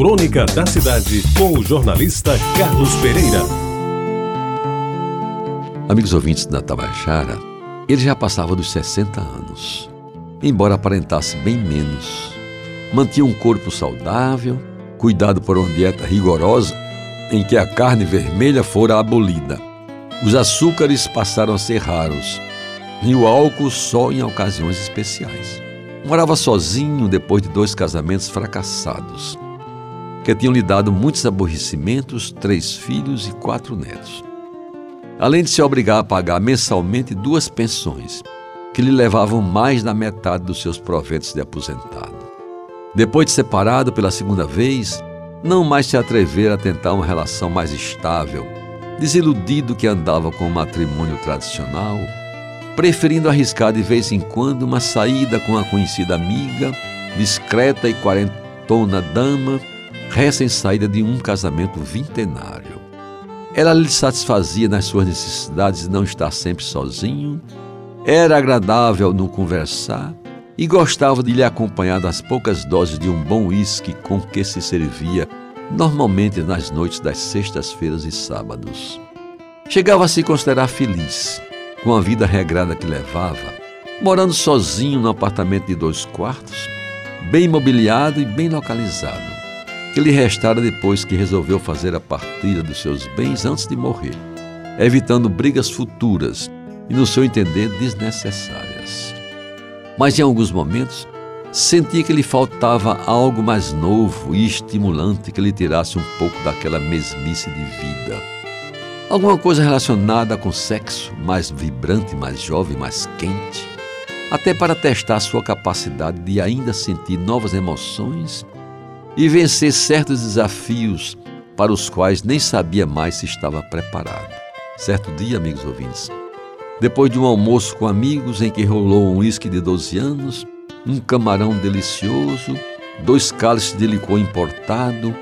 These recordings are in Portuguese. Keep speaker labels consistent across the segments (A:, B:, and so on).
A: Crônica da Cidade, com o jornalista Carlos Pereira.
B: Amigos ouvintes da Tabajara, ele já passava dos 60 anos. Embora aparentasse bem menos, mantinha um corpo saudável, cuidado por uma dieta rigorosa em que a carne vermelha fora abolida. Os açúcares passaram a ser raros e o álcool só em ocasiões especiais. Morava sozinho depois de dois casamentos fracassados, que tinham lhe dado muitos aborrecimentos, três filhos e quatro netos. Além de se obrigar a pagar mensalmente duas pensões, que lhe levavam mais da metade dos seus proventos de aposentado. Depois de separado pela segunda vez, não mais se atrever a tentar uma relação mais estável, desiludido que andava com o matrimônio tradicional, preferindo arriscar de vez em quando uma saída com a conhecida amiga, discreta e quarentona dama, recém-saída de um casamento vintenário. Ela lhe satisfazia nas suas necessidades de não estar sempre sozinho, era agradável no conversar e gostava de lhe acompanhar das poucas doses de um bom uísque com que se servia normalmente nas noites das sextas-feiras e sábados. Chegava a se considerar feliz com a vida regrada que levava, morando sozinho num apartamento de dois quartos, bem mobiliado e bem localizado, que lhe restara depois que resolveu fazer a partilha dos seus bens antes de morrer, evitando brigas futuras e, no seu entender, desnecessárias. Mas em alguns momentos, sentia que lhe faltava algo mais novo e estimulante que lhe tirasse um pouco daquela mesmice de vida Alguma coisa relacionada com sexo, mais vibrante, mais jovem, mais quente, até para testar sua capacidade de ainda sentir novas emoções e vencer certos desafios para os quais nem sabia mais se estava preparado. Certo dia, amigos ouvintes, depois de um almoço com amigos em que rolou um uísque de 12 anos, um camarão delicioso, dois cálices de licor importado,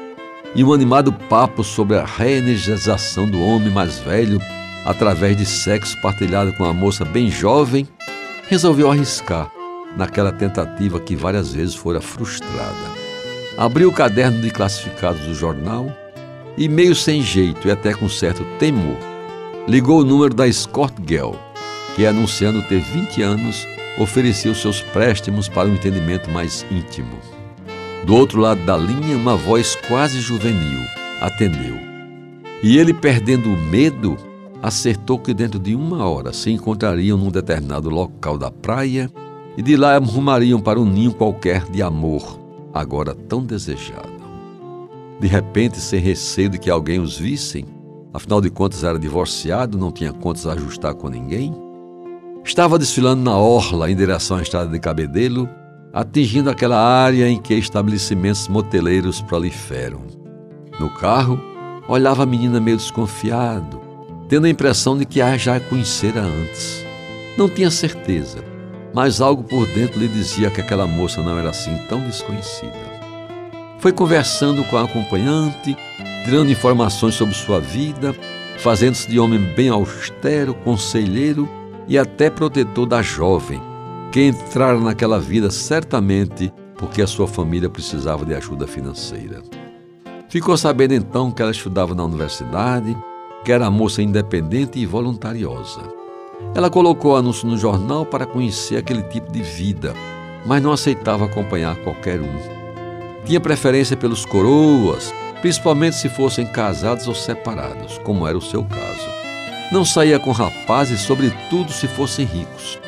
B: e um animado papo sobre a reenergização do homem mais velho através de sexo partilhado com uma moça bem jovem, resolveu arriscar naquela tentativa que várias vezes fora frustrada. Abriu o caderno de classificados do jornal e, meio sem jeito e até com certo temor, ligou o número da Escort Girl, que, anunciando ter 20 anos, ofereceu seus préstimos para um entendimento mais íntimo. Do outro lado da linha, uma voz quase juvenil atendeu. E ele, perdendo o medo, acertou que dentro de uma hora se encontrariam num determinado local da praia e de lá rumariam para um ninho qualquer de amor, agora tão desejado. De repente, sem receio de que alguém os vissem, afinal de contas era divorciado, não tinha contas a ajustar com ninguém, estava desfilando na orla em direção à estrada de Cabedelo atingindo aquela área em que estabelecimentos moteleiros proliferam. No carro, olhava a menina meio desconfiado, tendo a impressão de que a já conhecera antes. Não tinha certeza, mas algo por dentro lhe dizia que aquela moça não era assim tão desconhecida. Foi conversando com a acompanhante, tirando informações sobre sua vida, fazendo-se de homem bem austero, conselheiro e até protetor da jovem, que entrara naquela vida certamente porque a sua família precisava de ajuda financeira. Ficou sabendo então que ela estudava na universidade, que era moça independente e voluntariosa. Ela colocou o anúncio no jornal para conhecer aquele tipo de vida, mas não aceitava acompanhar qualquer um. Tinha preferência pelos coroas, principalmente se fossem casados ou separados, como era o seu caso. Não saía com rapazes, sobretudo se fossem ricos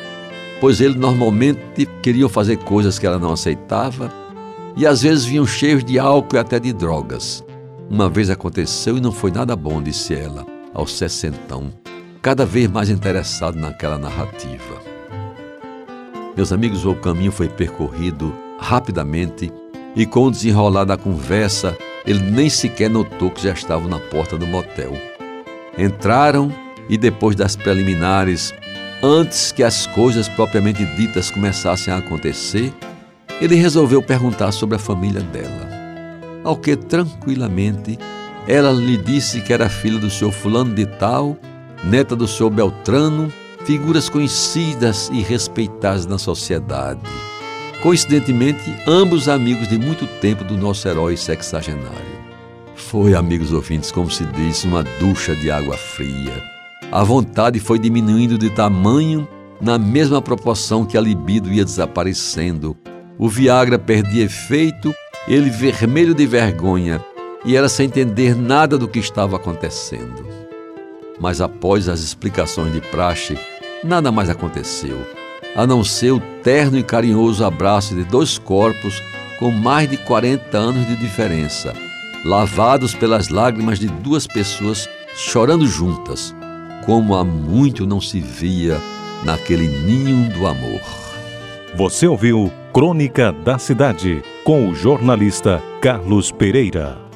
B: pois ele normalmente queriam fazer coisas que ela não aceitava e às vezes vinham cheios de álcool e até de drogas. Uma vez aconteceu e não foi nada bom, disse ela, aos sessentão, cada vez mais interessado naquela narrativa. Meus amigos, o caminho foi percorrido rapidamente e com o desenrolar da conversa, ele nem sequer notou que já estavam na porta do motel. Entraram e depois das preliminares Antes que as coisas propriamente ditas começassem a acontecer, ele resolveu perguntar sobre a família dela. Ao que, tranquilamente, ela lhe disse que era filha do senhor Fulano de Tal, neta do senhor Beltrano, figuras conhecidas e respeitadas na sociedade. Coincidentemente, ambos amigos de muito tempo do nosso herói sexagenário. Foi, amigos ouvintes, como se diz, uma ducha de água fria. A vontade foi diminuindo de tamanho na mesma proporção que a libido ia desaparecendo. O Viagra perdia efeito, ele vermelho de vergonha, e era sem entender nada do que estava acontecendo. Mas após as explicações de praxe, nada mais aconteceu, a não ser o terno e carinhoso abraço de dois corpos com mais de 40 anos de diferença, lavados pelas lágrimas de duas pessoas chorando juntas, como há muito não se via naquele ninho do amor.
A: Você ouviu Crônica da Cidade com o jornalista Carlos Pereira.